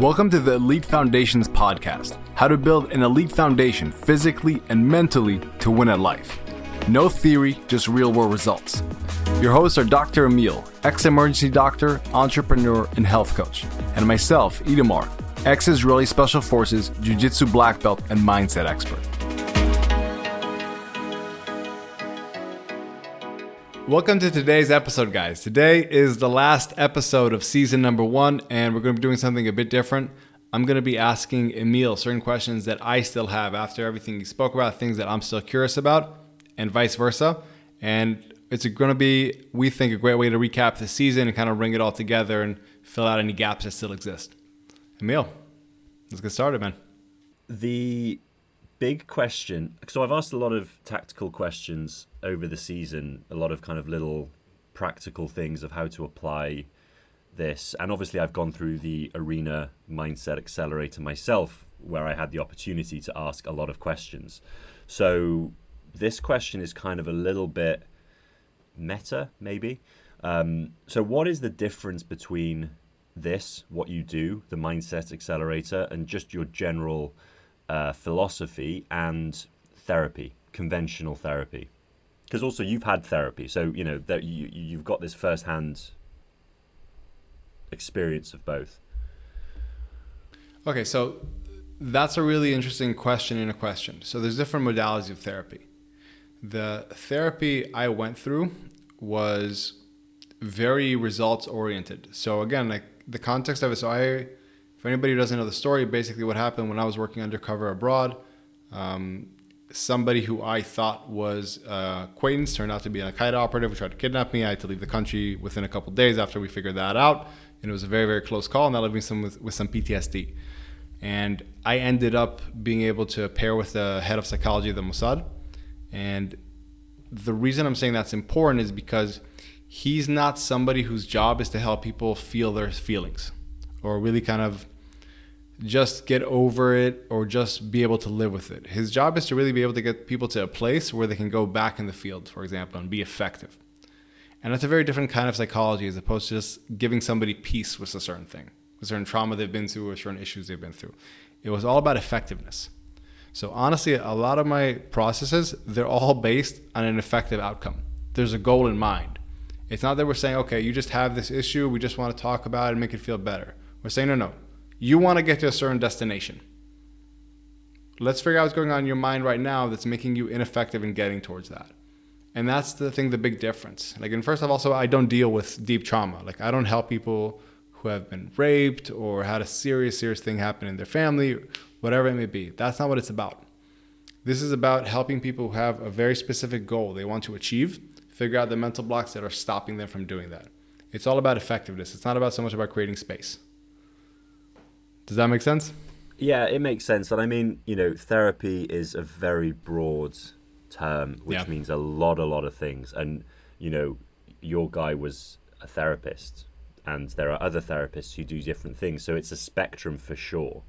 Welcome to the Elite Foundations podcast how to build an elite foundation physically and mentally to win at life. No theory, just real world results. Your hosts are Dr. Emil, ex emergency doctor, entrepreneur, and health coach, and myself, Itamar, ex Israeli Special Forces, Jiu Jitsu black belt, and mindset expert. Welcome to today's episode, guys. Today is the last episode of season number one, and we're going to be doing something a bit different. I'm going to be asking Emil certain questions that I still have after everything he spoke about, things that I'm still curious about, and vice versa. And it's going to be, we think, a great way to recap the season and kind of bring it all together and fill out any gaps that still exist. Emil, let's get started, man. The big question so i've asked a lot of tactical questions over the season a lot of kind of little practical things of how to apply this. And obviously i've gone through the arena mindset accelerator myself where i had the opportunity to ask a lot of questions. So this question is kind of a little bit meta maybe. Um, so what is the difference between this what you do the mindset accelerator and just your general uh, philosophy and therapy, conventional therapy. Because also you've had therapy, so you know that you you've got this firsthand experience of both. Okay, so that's a really interesting question in a question. So there's different modalities of therapy. The therapy I went through was very results oriented. So again, like the context of it, so I for anybody who doesn't know the story, basically what happened when I was working undercover abroad, um, somebody who I thought was uh, acquaintance turned out to be an Al Qaeda operative who tried to kidnap me. I had to leave the country within a couple days after we figured that out, and it was a very very close call, and that me some with, with some PTSD. And I ended up being able to pair with the head of psychology of the Mossad, and the reason I'm saying that's important is because he's not somebody whose job is to help people feel their feelings or really kind of just get over it or just be able to live with it. His job is to really be able to get people to a place where they can go back in the field, for example, and be effective. And that's a very different kind of psychology as opposed to just giving somebody peace with a certain thing, a certain trauma they've been through, or certain issues they've been through. It was all about effectiveness. So honestly, a lot of my processes, they're all based on an effective outcome. There's a goal in mind. It's not that we're saying, okay, you just have this issue, we just want to talk about it and make it feel better. We're saying, no, no, you want to get to a certain destination. Let's figure out what's going on in your mind right now that's making you ineffective in getting towards that. And that's the thing, the big difference. Like, and first of all, also, I don't deal with deep trauma. Like, I don't help people who have been raped or had a serious, serious thing happen in their family, whatever it may be. That's not what it's about. This is about helping people who have a very specific goal they want to achieve, figure out the mental blocks that are stopping them from doing that. It's all about effectiveness. It's not about so much about creating space. Does that make sense? Yeah, it makes sense. And I mean, you know, therapy is a very broad term, which yeah. means a lot, a lot of things. And, you know, your guy was a therapist, and there are other therapists who do different things. So it's a spectrum for sure.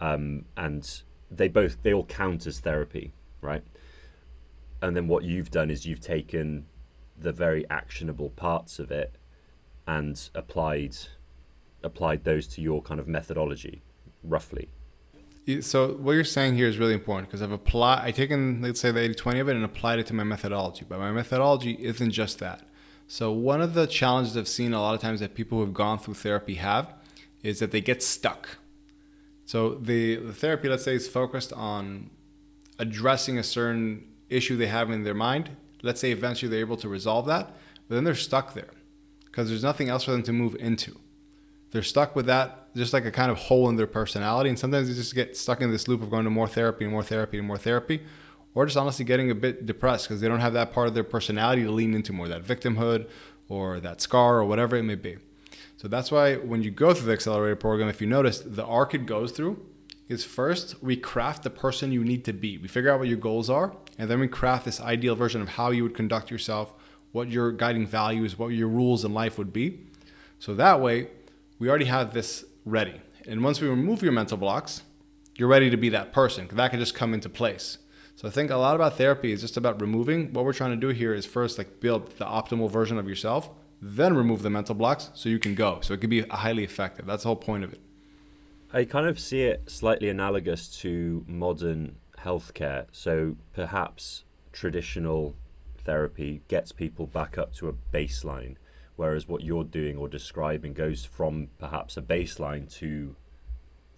Um, and they both, they all count as therapy, right? And then what you've done is you've taken the very actionable parts of it and applied applied those to your kind of methodology, roughly? So what you're saying here is really important because I've applied, I've taken, let's say the 80-20 of it and applied it to my methodology. But my methodology isn't just that. So one of the challenges I've seen a lot of times that people who have gone through therapy have is that they get stuck. So the, the therapy, let's say, is focused on addressing a certain issue they have in their mind. Let's say eventually they're able to resolve that, but then they're stuck there because there's nothing else for them to move into they're stuck with that just like a kind of hole in their personality. And sometimes they just get stuck in this loop of going to more therapy and more therapy and more therapy or just honestly getting a bit depressed because they don't have that part of their personality to lean into more that victimhood or that scar or whatever it may be. So that's why when you go through the accelerator program if you notice the arc it goes through is first we craft the person you need to be. We figure out what your goals are and then we craft this ideal version of how you would conduct yourself what your guiding values what your rules in life would be. So that way we already have this ready. And once we remove your mental blocks, you're ready to be that person. That can just come into place. So I think a lot about therapy is just about removing. What we're trying to do here is first like build the optimal version of yourself, then remove the mental blocks so you can go. So it can be highly effective. That's the whole point of it. I kind of see it slightly analogous to modern healthcare. So perhaps traditional therapy gets people back up to a baseline, whereas what you're doing or describing goes from perhaps a baseline to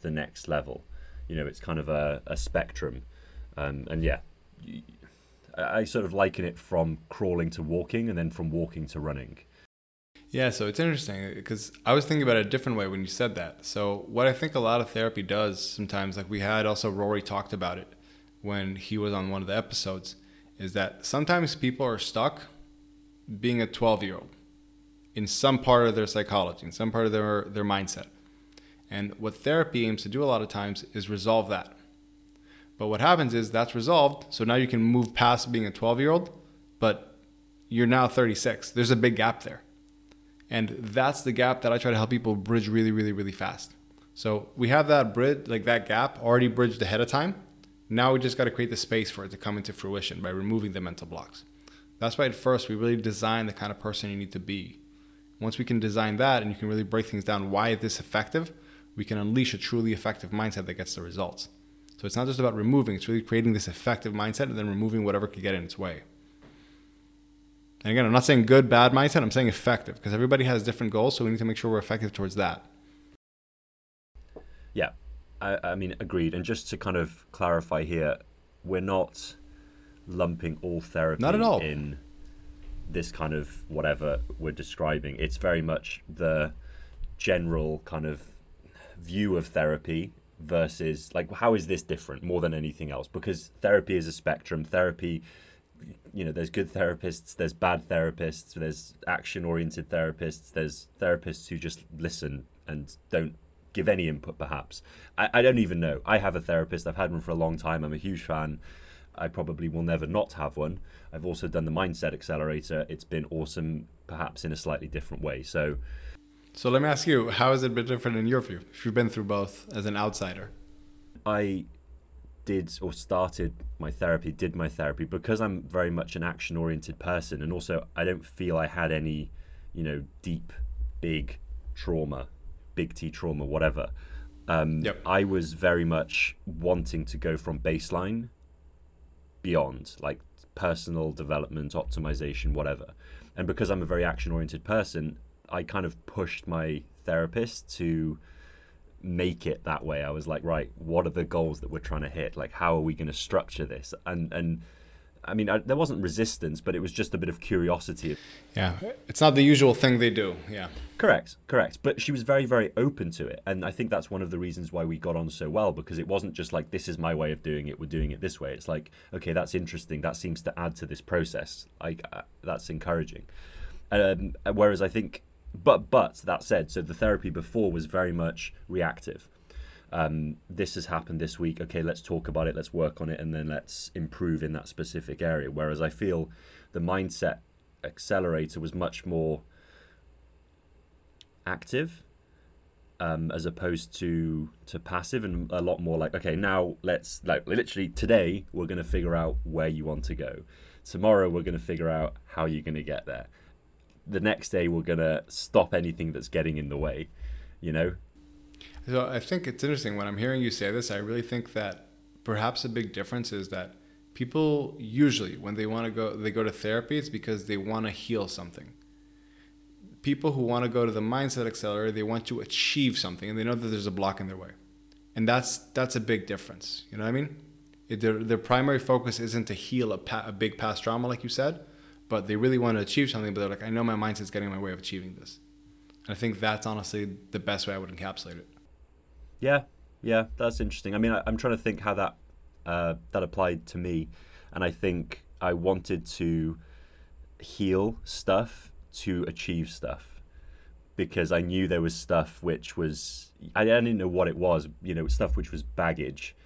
the next level. You know, it's kind of a, a spectrum. Um, and yeah, I sort of liken it from crawling to walking and then from walking to running. Yeah, so it's interesting because I was thinking about it a different way when you said that. So, what I think a lot of therapy does sometimes, like we had also Rory talked about it when he was on one of the episodes, is that sometimes people are stuck being a 12 year old in some part of their psychology, in some part of their, their mindset. And what therapy aims to do a lot of times is resolve that. But what happens is that's resolved. So now you can move past being a 12 year old, but you're now 36. There's a big gap there. And that's the gap that I try to help people bridge really, really, really fast. So we have that bridge, like that gap already bridged ahead of time. Now we just got to create the space for it to come into fruition by removing the mental blocks. That's why at first we really design the kind of person you need to be. Once we can design that and you can really break things down, why is this effective? We can unleash a truly effective mindset that gets the results. So it's not just about removing, it's really creating this effective mindset and then removing whatever could get in its way. And again, I'm not saying good, bad mindset, I'm saying effective because everybody has different goals, so we need to make sure we're effective towards that. Yeah, I, I mean, agreed. And just to kind of clarify here, we're not lumping all therapy not at all. in this kind of whatever we're describing. It's very much the general kind of view of therapy versus like how is this different more than anything else? Because therapy is a spectrum. Therapy you know there's good therapists there's bad therapists there's action oriented therapists there's therapists who just listen and don't give any input perhaps. I, I don't even know. I have a therapist. I've had one for a long time. I'm a huge fan i probably will never not have one i've also done the mindset accelerator it's been awesome perhaps in a slightly different way so so let me ask you, how has it been different in your view? If you've been through both as an outsider. I did or started my therapy, did my therapy because I'm very much an action oriented person and also I don't feel I had any, you know, deep, big trauma, big T trauma, whatever. Um, yep. I was very much wanting to go from baseline beyond, like personal development, optimization, whatever. And because I'm a very action oriented person, I kind of pushed my therapist to make it that way. I was like, right, what are the goals that we're trying to hit? Like, how are we going to structure this? And and I mean, I, there wasn't resistance, but it was just a bit of curiosity. Yeah, it's not the usual thing they do. Yeah, correct, correct. But she was very, very open to it, and I think that's one of the reasons why we got on so well because it wasn't just like this is my way of doing it. We're doing it this way. It's like, okay, that's interesting. That seems to add to this process. Like uh, that's encouraging. Um, whereas I think but but that said, so the therapy before was very much reactive. Um, this has happened this week. Okay, let's talk about it. Let's work on it, and then let's improve in that specific area. Whereas I feel the mindset accelerator was much more active um, as opposed to to passive and a lot more like okay now let's like literally today we're going to figure out where you want to go tomorrow we're going to figure out how you're going to get there the next day we're gonna stop anything that's getting in the way, you know. So I think it's interesting when I'm hearing you say this. I really think that perhaps a big difference is that people usually when they want to go they go to therapy it's because they want to heal something people who want to go to the mindset accelerator they want to achieve something and they know that there's a block in their way and that's that's a big difference you know what i mean it, their, their primary focus isn't to heal a, pa- a big past trauma like you said but they really want to achieve something, but they're like, I know my mindset's getting in my way of achieving this. And I think that's honestly the best way I would encapsulate it. Yeah, yeah, that's interesting. I mean, I, am trying to think how that uh, that applied to me, and I think I wanted to heal stuff to achieve stuff because I knew there was stuff which was I didn't know what it was, you know, stuff which was baggage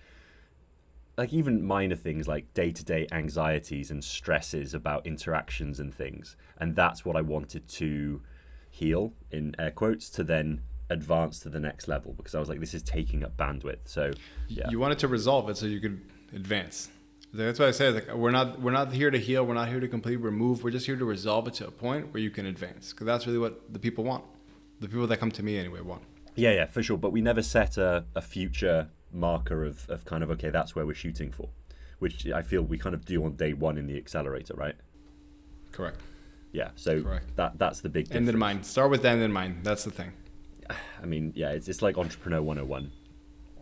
like even minor things like day-to-day anxieties and stresses about interactions and things and that's what i wanted to heal in air quotes to then advance to the next level because i was like this is taking up bandwidth so yeah you wanted to resolve it so you could advance that's what i said like we're not we're not here to heal we're not here to completely remove we're just here to resolve it to a point where you can advance because that's really what the people want the people that come to me anyway want Yeah, yeah, for sure. But we never set a, a future marker of, of kind of okay, that's where we're shooting for, which I feel we kind of do on day one in the accelerator, right? Correct. Yeah. So Correct. that that's the big End in mind. Start with end in mind. That's the thing. I mean, yeah, it's, it's like entrepreneur 101.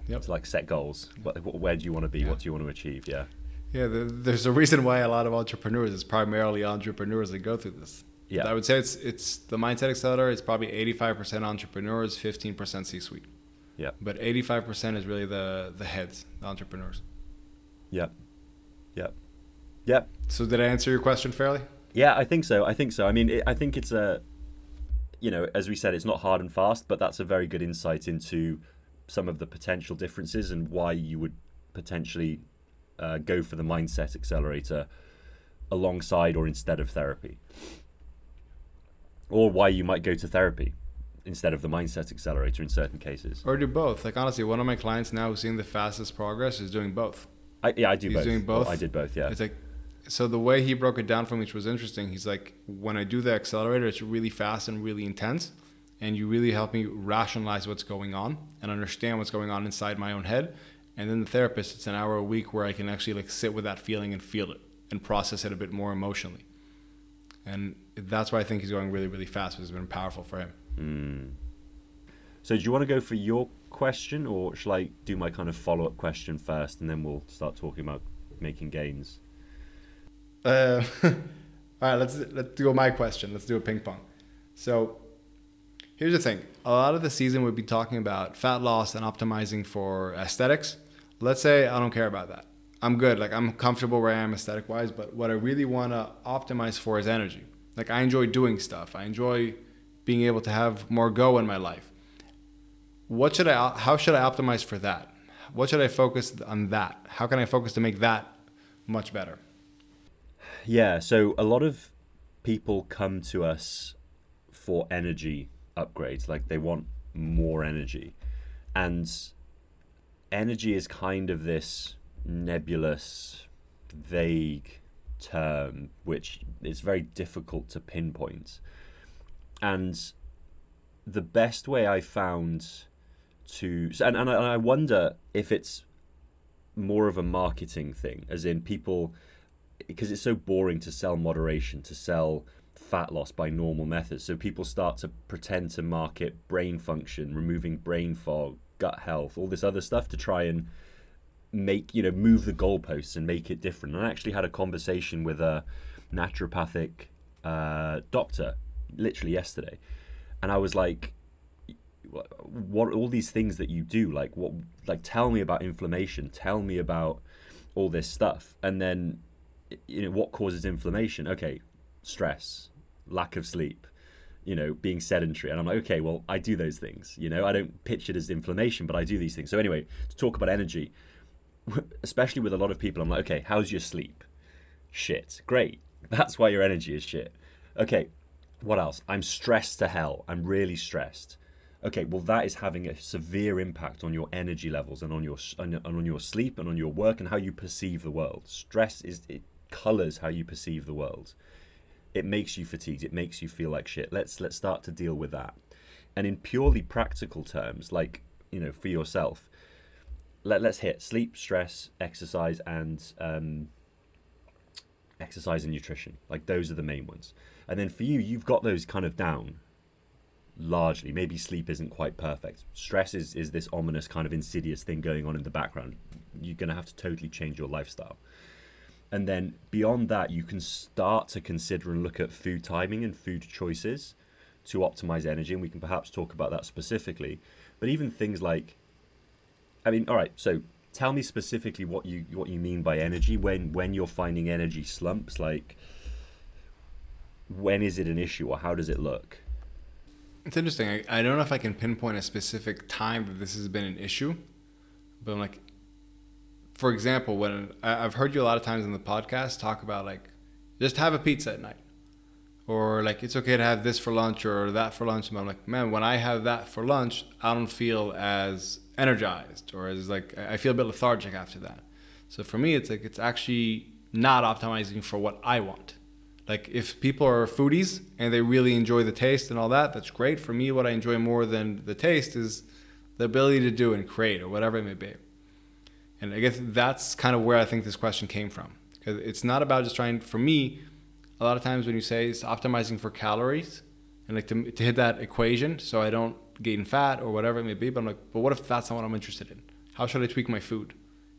Yep. It's like set goals. What, wh- where do you want to be? Yeah. What do you want to achieve? Yeah. Yeah, the, there's a reason why a lot of entrepreneurs, it's primarily entrepreneurs that go through this. Yeah. I would say it's it's the mindset accelerator. It's probably 85% entrepreneurs, 15% C-suite. Yeah. But 85% is really the the heads, the entrepreneurs. Yep. Yep. Yep. So did I answer your question fairly? Yeah, I think so. I think so. I mean, it, I think it's a, you know, as we said, it's not hard and fast, but that's a very good insight into some of the potential differences and why you would potentially uh, go for the mindset accelerator alongside or instead of therapy, or why you might go to therapy instead of the mindset accelerator in certain cases. Or do both? Like honestly, one of my clients now who's seeing the fastest progress is doing both. I, yeah, I do He's both. doing Well, both? I did both. Yeah. It's like so the way he broke it down for me, which was interesting, he's like, when I do the accelerator, it's really fast and really intense. And you really help me rationalize what's going on and understand what's going on inside my own head. And then the therapist, it's an hour a week where I can actually like sit with that feeling and feel it and process it a bit more emotionally. And that's why I think he's going really, really fast, because it's been powerful for him. Mm. So do you want to go for your question, or shall I do my kind of follow-up question first, and then we'll start talking about making gains? Uh, all right, let's let's do my question. Let's do a ping pong. So, here's the thing: a lot of the season we'd be talking about fat loss and optimizing for aesthetics. Let's say I don't care about that. I'm good. Like I'm comfortable where I am aesthetic wise. But what I really want to optimize for is energy. Like I enjoy doing stuff. I enjoy being able to have more go in my life. What should I? How should I optimize for that? What should I focus on that? How can I focus to make that much better? Yeah. So a lot of people come to us for energy upgrades, like they want more energy, and energy is kind of this nebulous, vague term which is very difficult to pinpoint. And the best way I found to and, and, I, I wonder if it's more of a marketing thing, as in people because it's so boring to sell moderation, to sell fat loss by normal methods. So people start to pretend to market brain function, removing brain fog, gut health, all this other stuff to try and make you know move the goalposts and make it different. And I actually had a conversation with a naturopathic uh, doctor literally yesterday, and I was like, "What all these things that you do? Like what? Like tell me about inflammation. Tell me about all this stuff." And then, you know, what causes inflammation? Okay, stress, lack of sleep, you know, being sedentary. And I'm like, okay, well, I do those things. You know, I don't pitch it as inflammation, but I do these things. So anyway, to talk about energy, especially with a lot of people, I'm like, okay, how's your sleep? Shit. Great. That's why your energy is shit. Okay, what else? I'm stressed to hell. I'm really stressed. Okay, well that is having a severe impact on your energy levels and on your and on your sleep and on your work and how you perceive the world. Stress is it colors how you perceive the world. It makes you fatigued. It makes you feel like shit. Let's let's start to deal with that. And in purely practical terms, like you know, for yourself, let let's hit sleep, stress, exercise, and um, exercise and nutrition. Like those are the main ones. And then for you, you've got those kind of down largely. Maybe sleep isn't quite perfect. Stress is, is this ominous kind of insidious thing going on in the background. You're going to have to totally change your lifestyle. And then beyond that, you can start to consider and look at food timing and food choices to optimize energy. And we can perhaps talk about that specifically. But even things like, I mean, all right, so tell me specifically what you what you mean by energy when when you're finding energy slumps like when is it an issue or how does it look It's interesting. I, I don't know if I can pinpoint a specific time that this has been an issue, but I'm like, for example, when I've heard you a lot of times in the podcast talk about like, just have a pizza at night, or like it's okay to have this for lunch or that for lunch. And I'm like, man, when I have that for lunch, I don't feel as energized or as like I feel a bit lethargic after that. So for me, it's like it's actually not optimizing for what I want. Like if people are foodies and they really enjoy the taste and all that, that's great. For me, what I enjoy more than the taste is the ability to do and create or whatever it may be. And I guess that's kind of where I think this question came from. Because it's not about just trying, for me, a lot of times when you say it's optimizing for calories and like to, to hit that equation so I don't gain fat or whatever it may be, but I'm like, but what if that's not what I'm interested in? How should I tweak my food?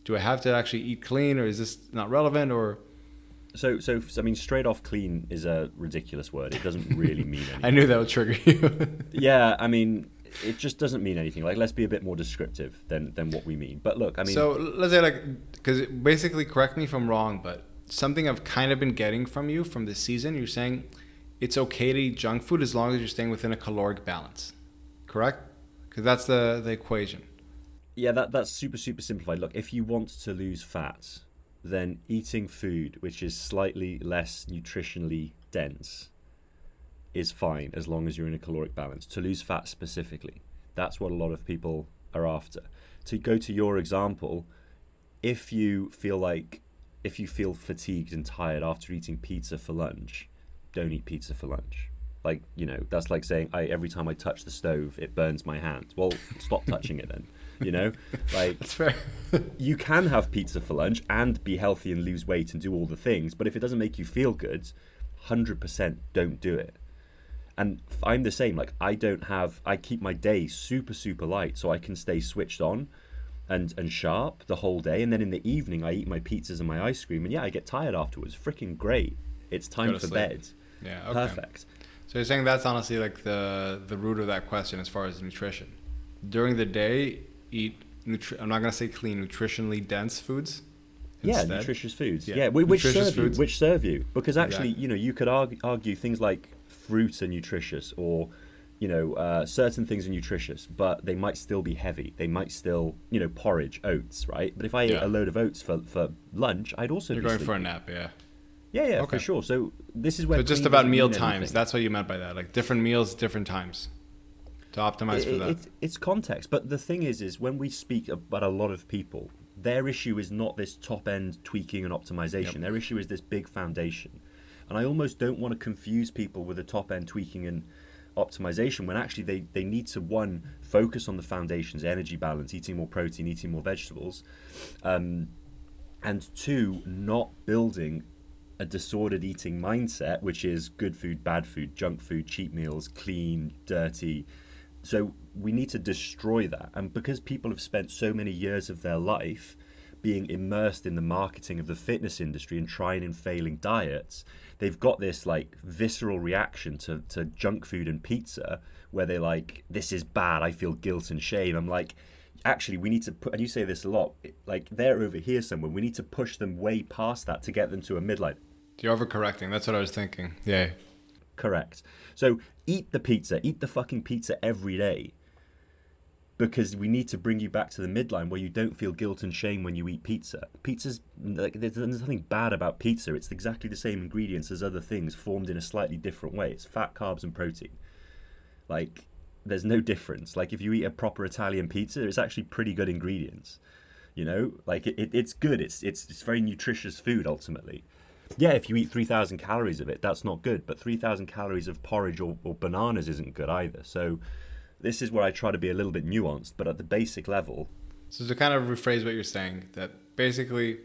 Do I have to actually eat clean or is this not relevant or so, so I mean, straight off clean is a ridiculous word. It doesn't really mean anything. I knew that would trigger you. yeah, I mean, it just doesn't mean anything. Like, let's be a bit more descriptive than than what we mean. But look, I mean, so let's say like, because basically, correct me if I'm wrong, but something I've kind of been getting from you from this season, you're saying it's okay to eat junk food as long as you're staying within a caloric balance, correct? Because that's the the equation. Yeah, that that's super super simplified. Look, if you want to lose fat, then eating food which is slightly less nutritionally dense is fine as long as you're in a caloric balance. To lose fat specifically, that's what a lot of people are after. To go to your example, if you feel like if you feel fatigued and tired after eating pizza for lunch, don't eat pizza for lunch. Like, you know, that's like saying I every time I touch the stove it burns my hand. Well, stop touching it then. You know, like you can have pizza for lunch and be healthy and lose weight and do all the things, but if it doesn't make you feel good, 100% don't do it. And I'm the same. Like I don't have I keep my day super super light so I can stay switched on and and sharp the whole day and then in the evening I eat my pizzas and my ice cream and yeah, I get tired afterwards. Freaking great. It's time for sleep. bed. yeah. Okay. Perfect. So you're saying that's honestly like the the root of that question as far as nutrition. During the day, eat. Nutri- I'm not gonna say clean, nutritionally dense foods. Yeah, nutritious foods. Yeah, Yeah, which nutritious serve foods. you, which serve you, because actually, Exactly. you know, you could argue, argue things like fruits are nutritious, or you know, uh, certain things are nutritious, but they might still be heavy. They might still, you know, porridge, oats, right? But if I ate a load of oats for, for lunch, I'd also You're going for a nap, yeah. Yeah, yeah, Okay. for sure. So this is where So just about meal times. anything. That's what you meant by that. Like different meals, different times. To optimize for It- that. it- it's context, but the thing is, is when we speak about a lot of people, their issue is not this top end tweaking and optimization. Yep. Their issue is this big foundation, and I almost don't want to confuse people with the top end tweaking and optimization when actually they, they need to one focus on the foundations, energy balance, eating more protein, eating more vegetables, um, and two, not building a disordered eating mindset, which is good food, bad food, junk food, cheap meals, clean, dirty. So we need to destroy that. And because people have spent so many years of their life being immersed in the marketing of the fitness industry and trying and failing diets, they've got this like visceral reaction to, to junk food and pizza where they're like, this is bad, I feel guilt and shame. I'm like, actually we need to put and you say this a lot like they're over here somewhere we need to push them way past that to get them to a midline You're overcorrecting. That's what I was thinking. Yeah. correct so eat the pizza eat the fucking pizza every day because we need to bring you back to the midline where you don't feel guilt and shame when you eat pizza. Pizza's like there's, there's nothing bad about pizza. It's exactly the same ingredients as other things formed in a slightly different way. It's fat carbs and protein. Like there's no difference. Like if you eat a proper italian pizza it's actually pretty good ingredients you know? Like it, it, it's good. It's, it's it's very nutritious food ultimately. Yeah if you eat 3000 calories of it that's not good but 3000 calories of porridge or, or bananas isn't good either. So this is where i try to be a little bit nuanced but at the basic level So to kind of rephrase what you're saying, that basically,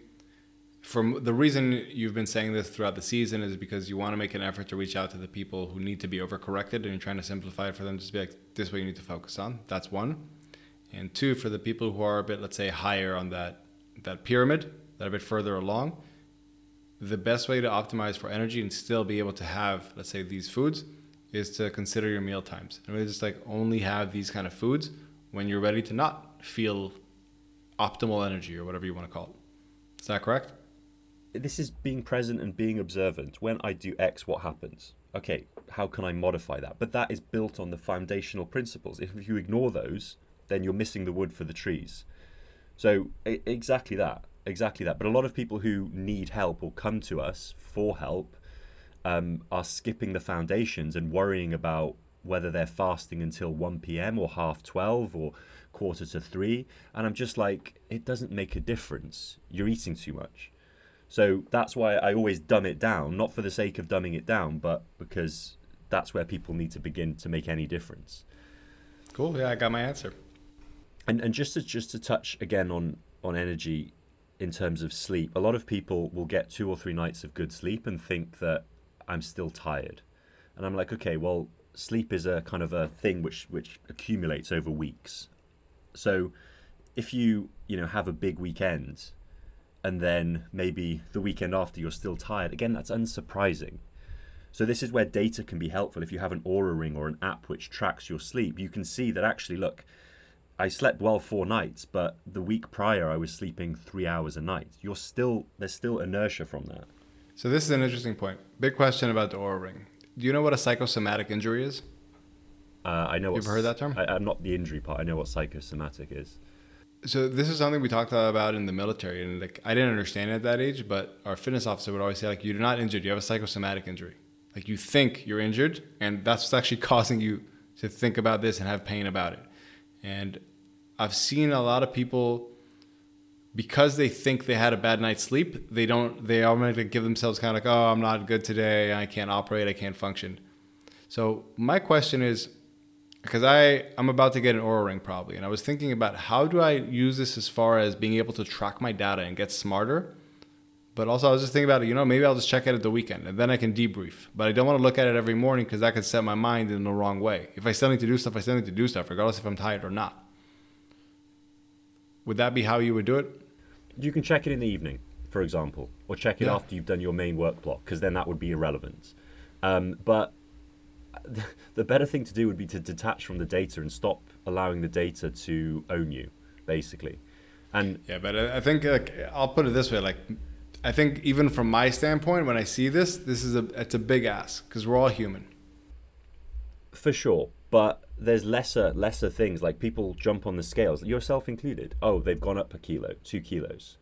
from the reason you've been saying this throughout the season is because you want to make an effort to reach out to the people who need to be overcorrected, and you're trying to simplify it for them just be like, this is what you need to focus on. That's one, and two for the people who are a bit, let's say, higher on that that pyramid, that are a bit further along. The best way to optimize for energy and still be able to have, let's say, these foods, is to consider your meal times and really just like only have these kind of foods when you're ready to not feel optimal energy or whatever you want to call it. Is that correct? this is being present and being observant. When I do X, what happens? Okay, how can I modify that? But that is built on the foundational principles. If you ignore those, then you're missing the wood for the trees. So exactly that, exactly that. But a lot of people who need help or come to us for help um, are skipping the foundations and worrying about whether they're fasting until 1 p.m. or half 12 or quarter to 3. And I'm just like, it doesn't make a difference. You're eating too much. So that's why I always dumb it down, not for the sake of dumbing it down, but because that's where people need to begin to make any difference. Cool. Yeah, I got my answer. And and just to just to touch again on on energy in terms of sleep, a lot of people will get two or three nights of good sleep and think that I'm still tired. And I'm like, okay, well, sleep is a kind of a thing which which accumulates over weeks. So if you, you know, have a big weekend and then maybe the weekend after you're still tired, again, that's unsurprising. So this is where data can be helpful. If you have an Oura ring or an app which tracks your sleep, you can see that actually, look, I slept well four nights, but the week prior I was sleeping three hours a night. You're still there's still inertia from that. So this is an interesting point. Big question about the Oura ring. Do you know what a psychosomatic injury is? Uh, I know. You've heard that term? I, I'm not the injury part. I know what psychosomatic is. So this is something we talked about in the military, and like I didn't understand it at that age, but our fitness officer would always say like, "You're not injured. You have a psychosomatic injury. Like you think you're injured, and that's what's actually causing you to think about this and have pain about it." And I've seen a lot of people because they think they had a bad night's sleep, they don't. They automatically give themselves kind of like, "Oh, I'm not good today. I can't operate. I can't function." So my question is, because I I'm about to get an Oura ring probably, and I was thinking about how do I use this as far as being able to track my data and get smarter. But also, I was just thinking about it. You know, maybe I'll just check it at the weekend, and then I can debrief. But I don't want to look at it every morning because that could set my mind in the wrong way. If I still need to do stuff, I still need to do stuff, regardless if I'm tired or not. Would that be how you would do it? You can check it in the evening, for example, or check it Yeah. after you've done your main work block, because then that would be irrelevant. Um, but the better thing to do would be to detach from the data and stop allowing the data to own you, basically. And Yeah, but I think like I'll put it this way: like, I think even from my standpoint, when I see this, this is a it's a big ask because we're all human. For sure, but there's lesser lesser things like people jump on the scales, yourself included. Oh, they've gone up a kilo, two kilos.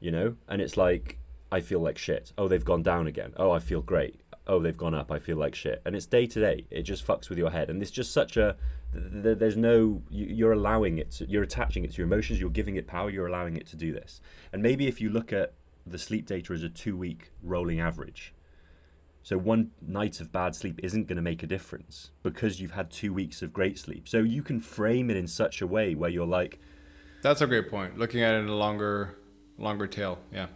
You know, and it's like I feel like shit. Oh, they've gone down again. Oh, I feel great. Oh, they've gone up. I feel like shit. And it's day to day. It just fucks with your head, and it's just such a. th- th- There's no. you- You're allowing it. To, you're attaching it to your emotions. You're giving it power. You're allowing it to do this. And maybe if you look at the sleep data as a two-week rolling average, so one night of bad sleep isn't going to make a difference because you've had two weeks of great sleep. So you can frame it in such a way where you're like, That's a great point. Looking at it in a longer longer tail. Yeah.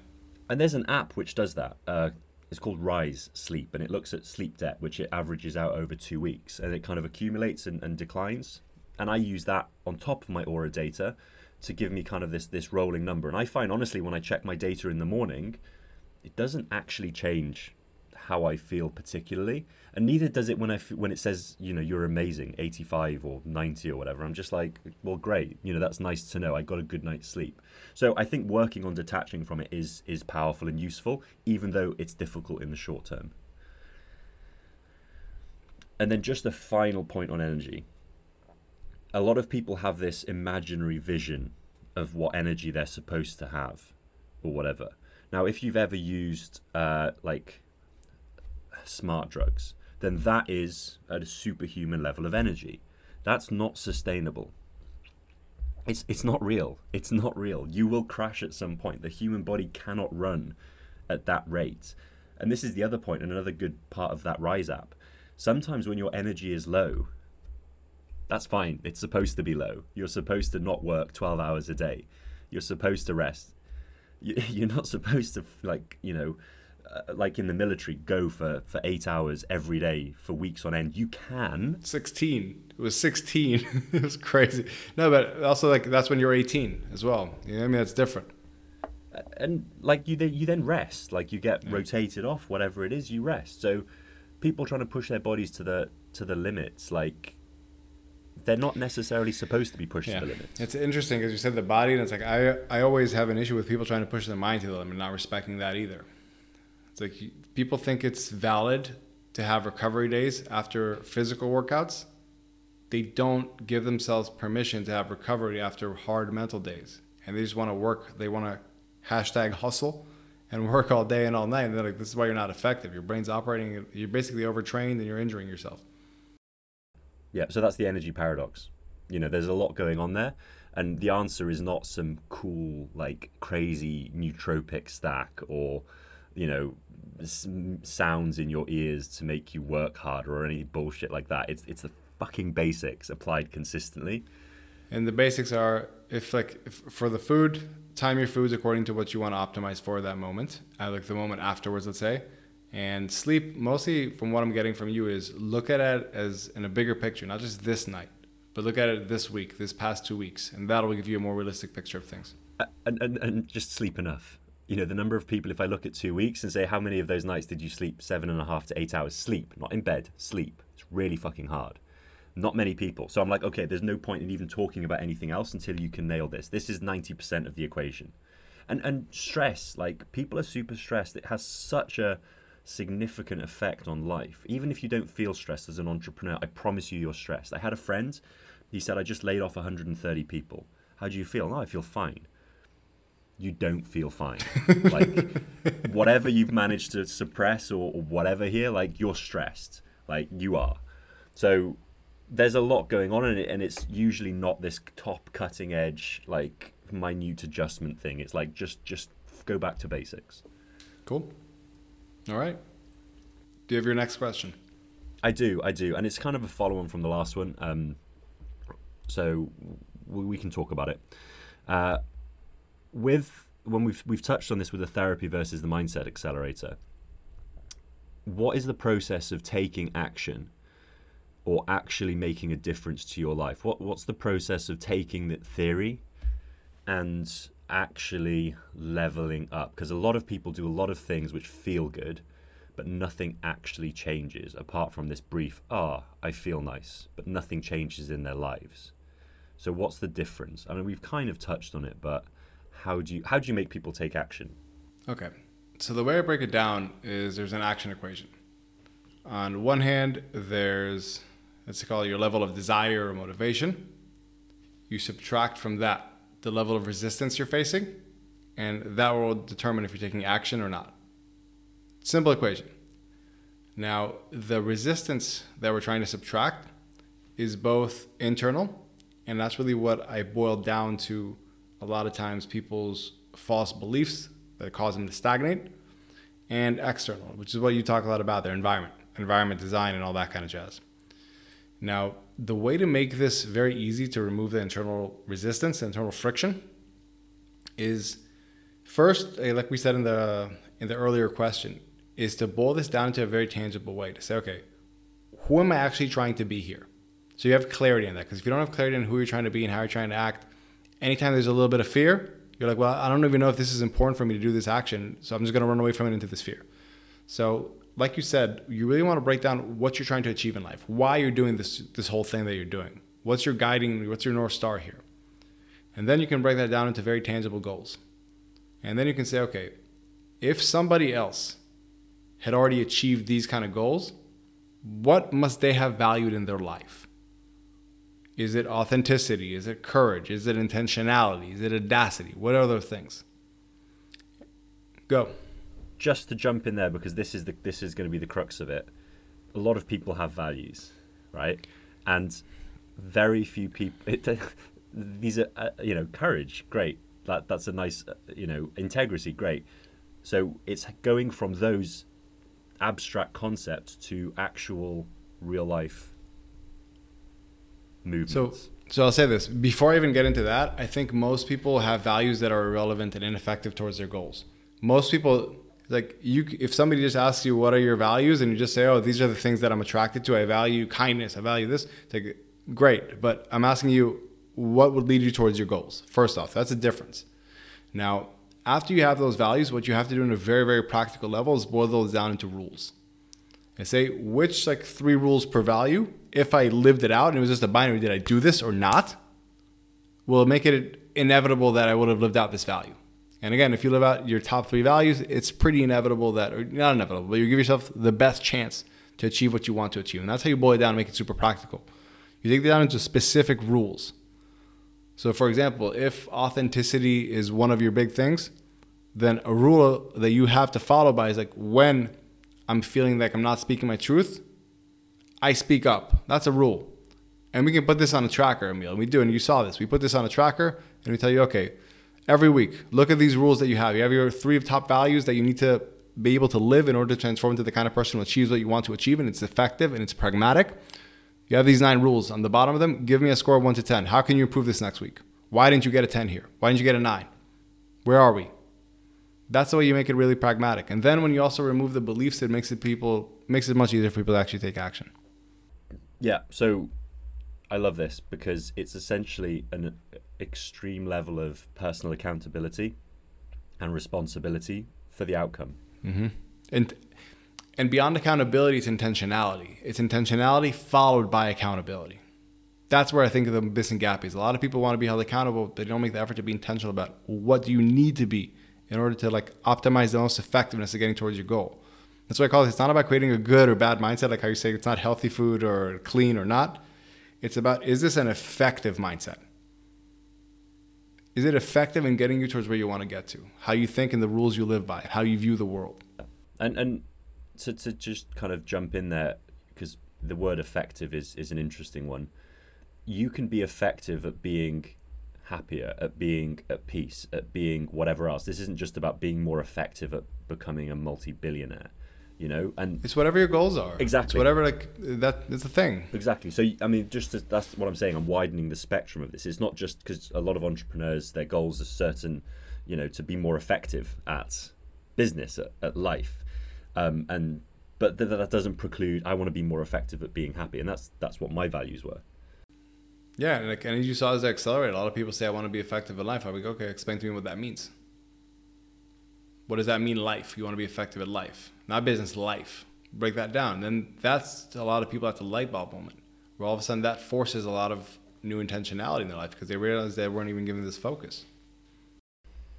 and there's an app which does that. Uh, it's called Rise Sleep, and it looks at sleep debt, which it averages out over two weeks, and it kind of accumulates and, and declines. And I use that on top of my Oura data to give me kind of this this rolling number. And I find honestly, when I check my data in the morning, it doesn't actually change how I feel particularly, and neither does it when I f- when it says you know you're amazing, 85 or 90 or whatever. I'm just like, well, great, you know that's nice to know. I got a good night's sleep. So I think working on detaching from it is is powerful and useful, even though it's difficult in the short term. And then just a final point on energy. A lot of people have this imaginary vision of what energy they're supposed to have, or whatever. Now, if you've ever used uh, like smart drugs, then that is at a superhuman level of energy. That's not sustainable. It's it's not real. It's not real. You will crash at some point. The human body cannot run at that rate. And this is the other point and another good part of that Rise app. Sometimes when your energy is low, that's fine. It's supposed to be low. You're supposed to not work 12 hours a day. You're supposed to rest. You- You're not supposed to like, you know, Uh, like in the military go for for 8 hours every day for weeks on end. You can, 16. It was 16. it was crazy. No, but also like that's when you're 18 as well. You know I mean? That's different. Uh, and like you then you then rest like you get rotated off whatever it is you rest so people trying to push their bodies to the to the limits like they're not necessarily supposed to be pushed Yeah. to the limits It's interesting because you said the body, and it's like I, I always have an issue with people trying to push their mind to the limit, not respecting that either. It's like people think it's valid to have recovery days after physical workouts. They don't give themselves permission to have recovery after hard mental days, and they just want to work. They want to hashtag hustle and work all day and all night. And they're like, this is why you're not effective. Your brain's operating. You're basically overtrained, and you're injuring yourself. yeah so that's the energy paradox you know there's a lot going on there And the answer is not some cool, like crazy nootropic stack or, you know, sounds in your ears to make you work harder or any bullshit like that. It's it's the fucking basics applied consistently. And the basics are if like if for the food, time your foods according to what you want to optimize for that moment, uh, like the moment afterwards, let's say. And sleep, mostly from what I'm getting from you, is look at it as in a bigger picture, not just this night, but look at it this week, this past two weeks, and that'll give you a more realistic picture of things. And, and, and just sleep enough. You know, the number of people, if I look at two weeks and say, how many of those nights did you sleep seven and a half to eight hours? Sleep, not in bed, sleep. It's really fucking hard. Not many people. So I'm like, okay, there's no point in even talking about anything else until you can nail this. This is 90% of the equation. And, and stress, like people are super stressed. It has such a significant effect on life. Even if you don't feel stressed as an entrepreneur, I promise you you're stressed. I had a friend, he said, I just laid off 130 people. How do you feel? No, I feel fine. You don't feel fine. like, whatever you've managed to suppress or, or whatever here, like, you're stressed. Like, you are. So, there's a lot going on in it, and it's usually not this top cutting edge, like, minute adjustment thing. It's like, just, just go back to basics. Cool. All right. Do you have your next question? I do, I do, and it's kind of a follow-on from the last one. Um, so we, we, can talk about it. Uh, with when we've we've touched on this with the therapy versus the mindset accelerator. What is the process of taking action, or actually making a difference to your life? What what's the process of taking that theory, and actually leveling up because a lot of people do a lot of things which feel good but nothing actually changes apart from this brief ah i feel nice but nothing changes in their lives so what's the difference i mean we've kind of touched on it but how do you how do you make people take action okay so the way i break it down is there's an action equation on one hand there's let's call it your level of desire or motivation you subtract from that the level of resistance you're facing, and that will determine if you're taking action or not. Simple equation. Now, the resistance that we're trying to subtract is both internal, and that's really what I boiled down to a lot of times people's false beliefs that cause them to stagnate, and external, which is what you talk a lot about their environment, environment design, and all that kind of jazz. Now, the way to make this very easy to remove the internal resistance, internal friction, is first, eh, like we said in the in the earlier question, is to boil this down into a very tangible way to say, okay, who am I actually trying to be here? So you have clarity in that. Because if you don't have clarity on who you're trying to be and how you're trying to act, anytime there's a little bit of fear, you're like, well, I don't even know if this is important for me to do this action, so I'm just going to run away from it into this fear. So like you said, you really want to break down what you're trying to achieve in life, why you're doing this this whole thing that you're doing. What's your guiding, what's your north star here? And then you can break that down into very tangible goals. And then you can say, okay, if somebody else had already achieved these kind of goals, what must they have valued in their life? Is it authenticity? Is it courage? Is it intentionality? Is it audacity? What are those things? Go just to jump in there because this is the this is going to be the crux of it. A lot of people have values, right? And very few people. It, these are uh, you know courage, great. That that's a nice uh, you know integrity, great. So it's going from those abstract concepts to actual real life movements. So so I'll say this. Before I even get into that. I think most people have values that are irrelevant and ineffective towards their goals. Most people like you if somebody just asks you what are your values? and you just say oh these are the things that i'm attracted to. I value kindness. I value this. It's like great. But i'm asking you what would lead you towards your goals? First off that's a difference. Now after you have those values what you have to do in a very very practical level is boil those down into rules and say which like three rules per value if i lived it out and it was just a binary did i do this or not will make it inevitable that i would have lived out this value and again, if you live out your top three values, it's pretty inevitable that, or not inevitable, but you give yourself the best chance to achieve what you want to achieve. And that's how you boil it down and make it super practical. You take it down into specific rules. So, for example, if authenticity is one of your big things, then a rule that you have to follow by is like when I'm feeling like I'm not speaking my truth, I speak up. That's a rule. And we can put this on a tracker, Emil. And we do, and you saw this. We put this on a tracker and we tell you, okay, every week, look at these rules that you have. You have your three of top values that you need to be able to live in order to transform into the kind of person who achieves what you want to achieve, and it's effective and it's pragmatic. You have these nine rules. On the bottom of them, give me a score of one to 10. How can you improve this next week? Why didn't you get a 10 here? Why didn't you get a nine? Where are we? That's the way you make it really pragmatic. And then when you also remove the beliefs, it makes it people makes it much easier for people to actually take action. Yeah. So I love this because it's essentially an extreme level of personal accountability and responsibility for the outcome. Mm-hmm. And and beyond accountability, it's intentionality. It's intentionality followed by accountability. That's where I think the missing gap is. A lot of people want to be held accountable, but they don't make the effort to be intentional about what do you need to be in order to like optimize the most effectiveness of getting towards your goal. That's why I call it. It's not about creating a good or bad mindset, like how you say it's not healthy food or clean or not. It's about is this an effective mindset? Is it effective in getting you towards where you want to get to? How you think and the rules you live by, how you view the world. And and to to just kind of jump in there because the word effective is is an interesting one. You can be effective at being happier, at being at peace, at being whatever else. This isn't just about being more effective at becoming a multi-billionaire you know? And it's whatever your goals are. Exactly. It's whatever like that is the thing. Exactly. So i mean just that's what i'm saying. I'm widening the spectrum of this. It's not just because a lot of entrepreneurs their goals are certain you know to be more effective at business at, at life. Um, and but th- that doesn't preclude i want to be more effective at being happy. And that's that's what my values were yeah and, like, and you saw as I accelerate a lot of people say i want to be effective in life. I would go okay explain to me what that means. What does that mean life? You want to be effective at life not business life. Break that down. Then that's a lot of people at the light bulb moment where all of a sudden that forces a lot of new intentionality in their life because they realize they weren't even given this focus.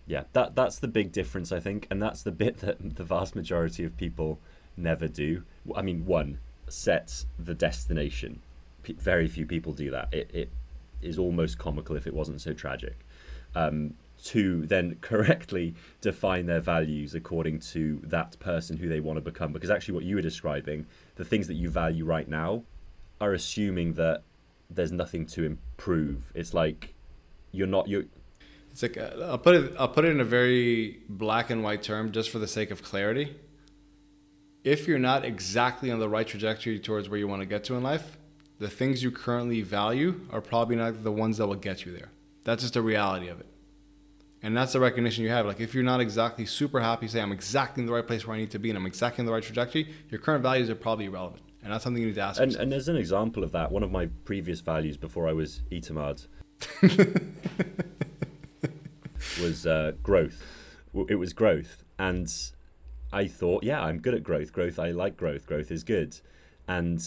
Yeah that that's the big difference i think and that's the bit that the vast majority of people never do. I mean one set the destination P- very few people do that it, it is almost comical if it wasn't so tragic um, to then correctly define their values according to that person who they want to become. Because actually, what you were describing, the things that you value right now, are assuming that there's nothing to improve. It's like you're not you. It's like uh, I'll put it. I'll put it in a very black and white term, just for the sake of clarity. If you're not exactly on the right trajectory towards where you want to get to in life, the things you currently value are probably not the ones that will get you there. That's just the reality of it. And that's the recognition you have. Like if you're not exactly super happy, say I'm exactly in the right place where I need to be and I'm exactly in the right trajectory, your current values are probably irrelevant. And that's something you need to ask and, yourself. And as an example of that, one of my previous values before I was Itamar was uh, growth. It was growth. And I thought, yeah, I'm good at growth. Growth, I like growth. Growth is good. And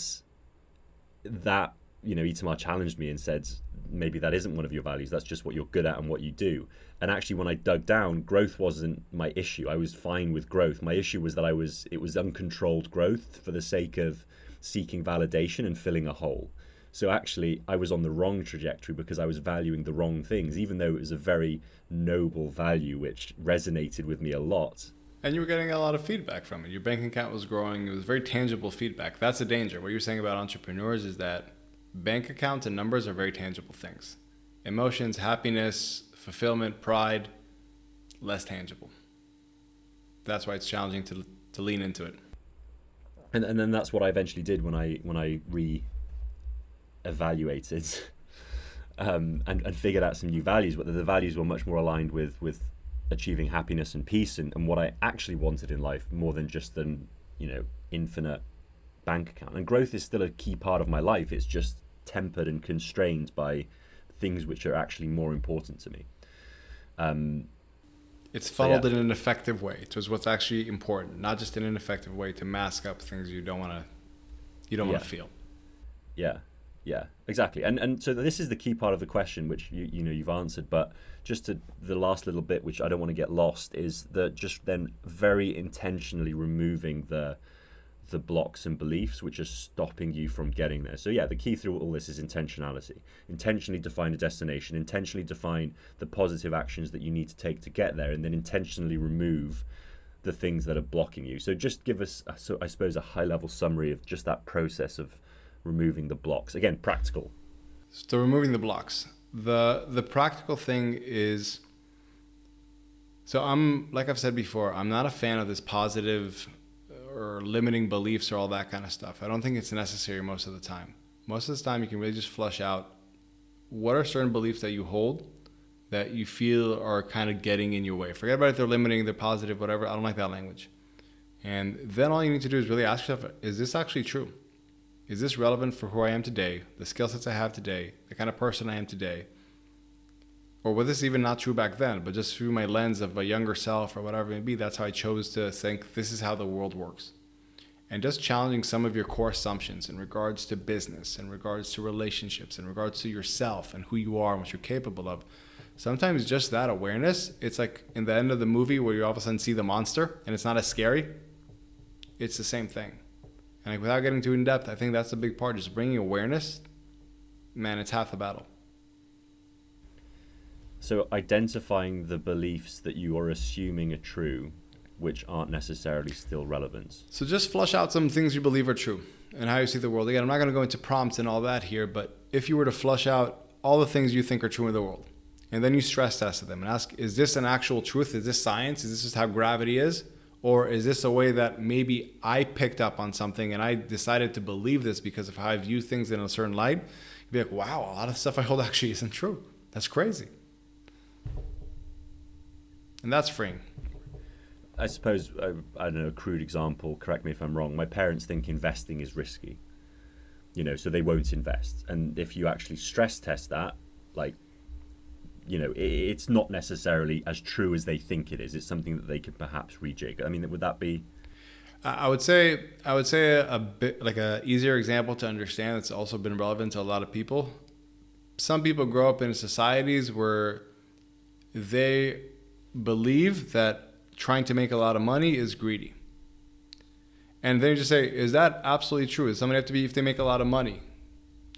that, you know, Itamar challenged me and said, maybe that isn't one of your values. That's just what you're good at and what you do. And actually, when I dug down, growth wasn't my issue. I was fine with growth. My issue was that I was it was uncontrolled growth for the sake of seeking validation and filling a hole. So actually, I was on the wrong trajectory because I was valuing the wrong things, even though it was a very noble value which resonated with me a lot. And you were getting a lot of feedback from it. Your bank account was growing. It was very tangible feedback. That's the danger. What you're saying about entrepreneurs is that bank accounts and numbers are very tangible things. Emotions, happiness, fulfillment, pride, less tangible. That's why it's challenging to to lean into it. And and then that's what I eventually did when I when I re evaluated um, and, and figured out some new values, but the values were much more aligned with with achieving happiness and peace and, and what I actually wanted in life more than just an you know infinite bank account. And growth is still a key part of my life. It's just tempered and constrained by things which are actually more important to me. Um, it's funneled so yeah. in an effective way towards what's actually important, not just in an effective way to mask up things you don't want to you don't yeah. want to feel. Yeah, yeah, exactly. And and so this is the key part of the question, which you you know you've answered, but just to the last little bit, which I don't want to get lost, is that just then very intentionally removing the the blocks and beliefs which are stopping you from getting there. So yeah, the key through all this is intentionality. Intentionally define a destination, intentionally define the positive actions that you need to take to get there, and then intentionally remove the things that are blocking you. So just give us, so I suppose, a high level summary of just that process of removing the blocks. Again, practical. So removing the blocks. The the practical thing is so I'm like I've said before, I'm not a fan of this positive uh, or limiting beliefs or all that kind of stuff. I don't think it's necessary most of the time. Most of the time you can really just flush out what are certain beliefs that you hold that you feel are kind of getting in your way. Forget about if they're limiting, they're positive, whatever. I don't like that language. And then all you need to do is really ask yourself, is this actually true? Is this relevant for who I am today, the skill sets I have today, the kind of person I am today? Or was this even not true back then, but just through my lens of a younger self or whatever it may be, that's how I chose to think this is how the world works. And just challenging some of your core assumptions in regards to business, in regards to relationships, in regards to yourself and who you are and what you're capable of. Sometimes just that awareness, it's like in the end of the movie where you all of a sudden see the monster and it's not as scary. It's the same thing. And like without getting too in depth, I think that's a big part. Just bringing awareness, man, it's half the battle. So identifying the beliefs that you are assuming are true, which aren't necessarily still relevant. So just flush out some things you believe are true and how you see the world. Again, I'm not going to go into prompts and all that here, but if you were to flush out all the things you think are true in the world, and then you stress test them and ask, is this an actual truth? Is this science? Is this just how gravity is? Or is this a way that maybe I picked up on something and I decided to believe this because of how I view things in a certain light? You'd be like, wow, a lot of stuff I hold actually isn't true. That's crazy. And that's freeing. I suppose, I, I don't know, a crude example, correct me if I'm wrong. My parents think investing is risky, you know, so they won't invest. And if you actually stress test that, like, you know, it's not necessarily as true as they think it is. It's something that they could perhaps rejig. I mean, would that be? I would say I would say a bit like a easier example to understand that's also been relevant to a lot of people. Some people grow up in societies where they believe that trying to make a lot of money is greedy. And then you just say, is that absolutely true? Does somebody have to be if they make a lot of money?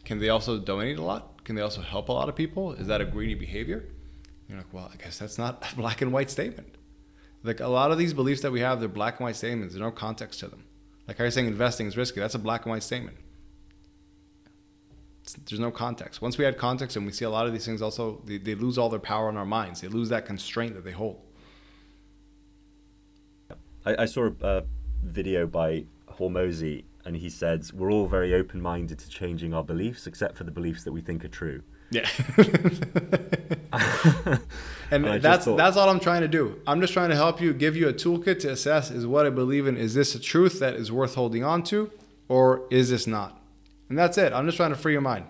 Can they also donate a lot? Can they also help a lot of people? Is that a greedy behavior? You're like, well, I guess that's not a black and white statement. Like a lot of these beliefs that we have, they're black and white statements. There's no context to them. Like how you're saying investing is risky. That's a black and white statement. It's, there's no context. Once we add context and we see a lot of these things also, they, they lose all their power in our minds. They lose that constraint that they hold. I, I saw a, a video by Hormozi and he says, We're all very open minded to changing our beliefs except for the beliefs that we think are true. Yeah. and, and that's thought, that's all I'm trying to do. I'm just trying to help you, give you a toolkit to assess is what I believe in, is this a truth that is worth holding on to, or is this not? And that's it. I'm just trying to free your mind.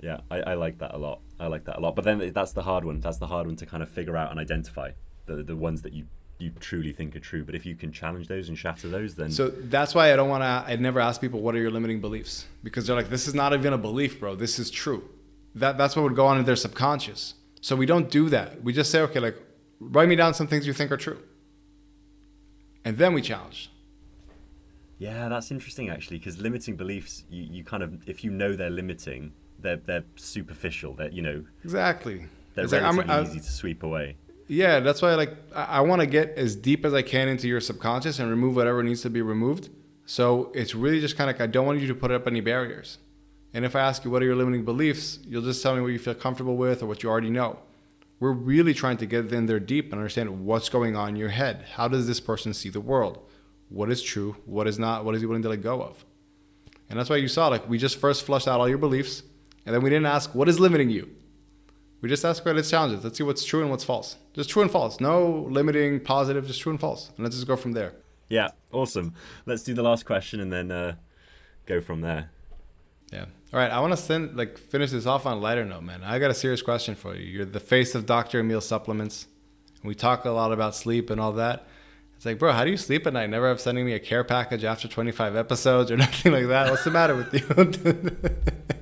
Yeah, I, I like that a lot. I like that a lot. But then that's the hard one. That's the hard one to kind of figure out and identify the the ones that you you truly think are true. But if you can challenge those and shatter those, then so that's why I don't want to. I never ask people what are your limiting beliefs because they're like, this is not even a belief, bro. This is true. That that's what would go on in their subconscious. So we don't do that. We just say, okay, like write me down some things you think are true, and then we challenge. Yeah, that's interesting actually, because limiting beliefs, you, you kind of if you know they're limiting, they're they're superficial. They're you know exactly. They're it's relatively like, easy to sweep away. Yeah, that's why like I, I want to get as deep as I can into your subconscious and remove whatever needs to be removed. So it's really just kind of like I don't want you to put up any barriers. And if I ask you what are your limiting beliefs, you'll just tell me what you feel comfortable with or what you already know. We're really trying to get in there deep and understand what's going on in your head. How does this person see the world? What is true? What is not? What is he willing to let go of? And that's why you saw like we just first flushed out all your beliefs, and then we didn't ask what is limiting you. We just ask what its challenges. Let's see what's true and what's false. Just true and false. No limiting positive, just true and false. And let's just go from there. Yeah, awesome. Let's do the last question and then uh, go from there. Yeah. All right. I want to send like finish this off on a lighter note, man. I got a serious question for you. You're the face of Dr. Emil supplements. We talk a lot about sleep and all that. It's like, bro, how do you sleep at night? Never have sending me a care package after 25 episodes or nothing like that. What's the matter with you?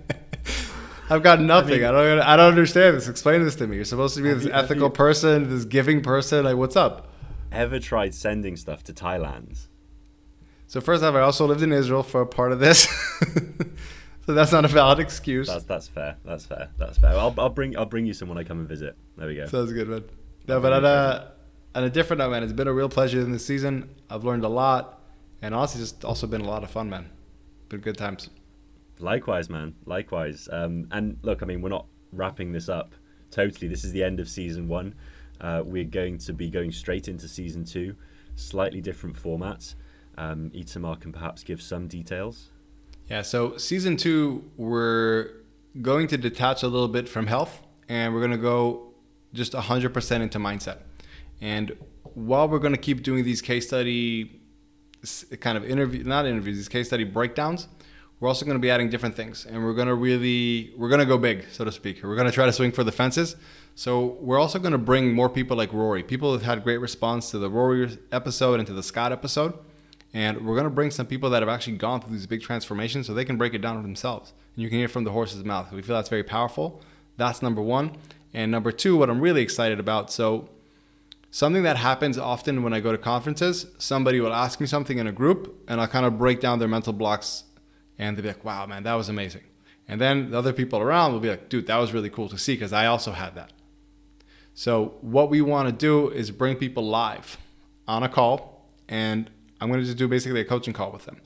I've got nothing. I, mean, I, don't. I don't understand this. Explain this to me. You're supposed to be this you, ethical you, person, this giving person. Like, what's up? Ever tried sending stuff to Thailand? So first off, I also lived in Israel for a part of this, so that's not a valid excuse. That's that's fair. That's fair. That's fair. I'll, I'll bring I'll bring you some when I come and visit. There we go. Sounds good, man. No, but on a on a different note, man, it's been a real pleasure in this season. I've learned a lot, and honestly, just also been a lot of fun, man. Been good times. Likewise, man. Likewise. Um, and look, I mean, we're not wrapping this up totally. This is the end of season one. Uh, we're going to be going straight into season two, slightly different formats. Um, Itamar can perhaps give some details. Yeah, so season two, we're going to detach a little bit from health and we're going to go just 100% into mindset. And while we're going to keep doing these case study kind of interview, not interviews, these case study breakdowns, we're also going to be adding different things and we're going to really we're going to go big so to speak. We're going to try to swing for the fences. So we're also going to bring more people like rory people have had great response to the rory episode and to the scott episode. And we're going to bring some people that have actually gone through these big transformations so they can break it down for themselves. And you can hear from the horse's mouth. We feel that's very powerful. That's number one. And number two what i'm really excited about so something that happens often when i go to conferences somebody will ask me something in a group and i'll kind of break down their mental blocks and they'll be like, wow, man, that was amazing. And then the other people around will be like, dude, that was really cool to see because I also had that. So, what we want to do is bring people live on a call, and I'm going to just do basically a coaching call with them.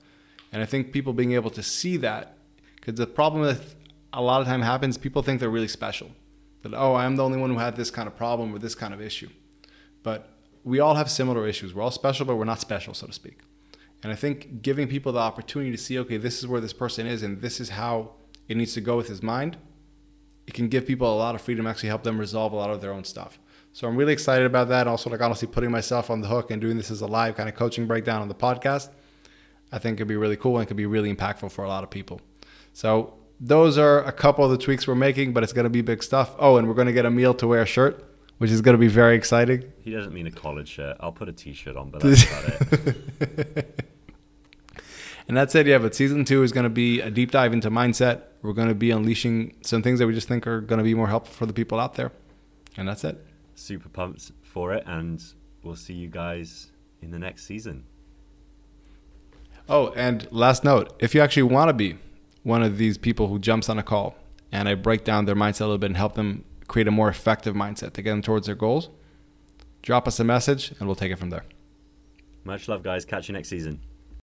And I think people being able to see that, because the problem with a lot of time happens, people think they're really special. That, oh, I'm the only one who had this kind of problem or this kind of issue. But we all have similar issues. We're all special, but we're not special, so to speak. And I think giving people the opportunity to see, okay, this is where this person is and this is how it needs to go with his mind, it can give people a lot of freedom, actually help them resolve a lot of their own stuff. So I'm really excited about that. Also, like honestly, putting myself on the hook and doing this as a live kind of coaching breakdown on the podcast, I think could be really cool and could be really impactful for a lot of people. So those are a couple of the tweaks we're making, but it's going to be big stuff. Oh, and we're going to get Emil to wear a shirt, which is going to be very exciting. He doesn't mean a college shirt. I'll put a t-shirt on, but that's about it. And that's it. Yeah, but season two is going to be a deep dive into mindset. We're going to be unleashing some things that we just think are going to be more helpful for the people out there. And that's it. Super pumped for it. And we'll see you guys in the next season. Oh, and last note if you actually want to be one of these people who jumps on a call and I break down their mindset a little bit and help them create a more effective mindset to get them towards their goals, drop us a message and we'll take it from there. Much love, guys. Catch you next season.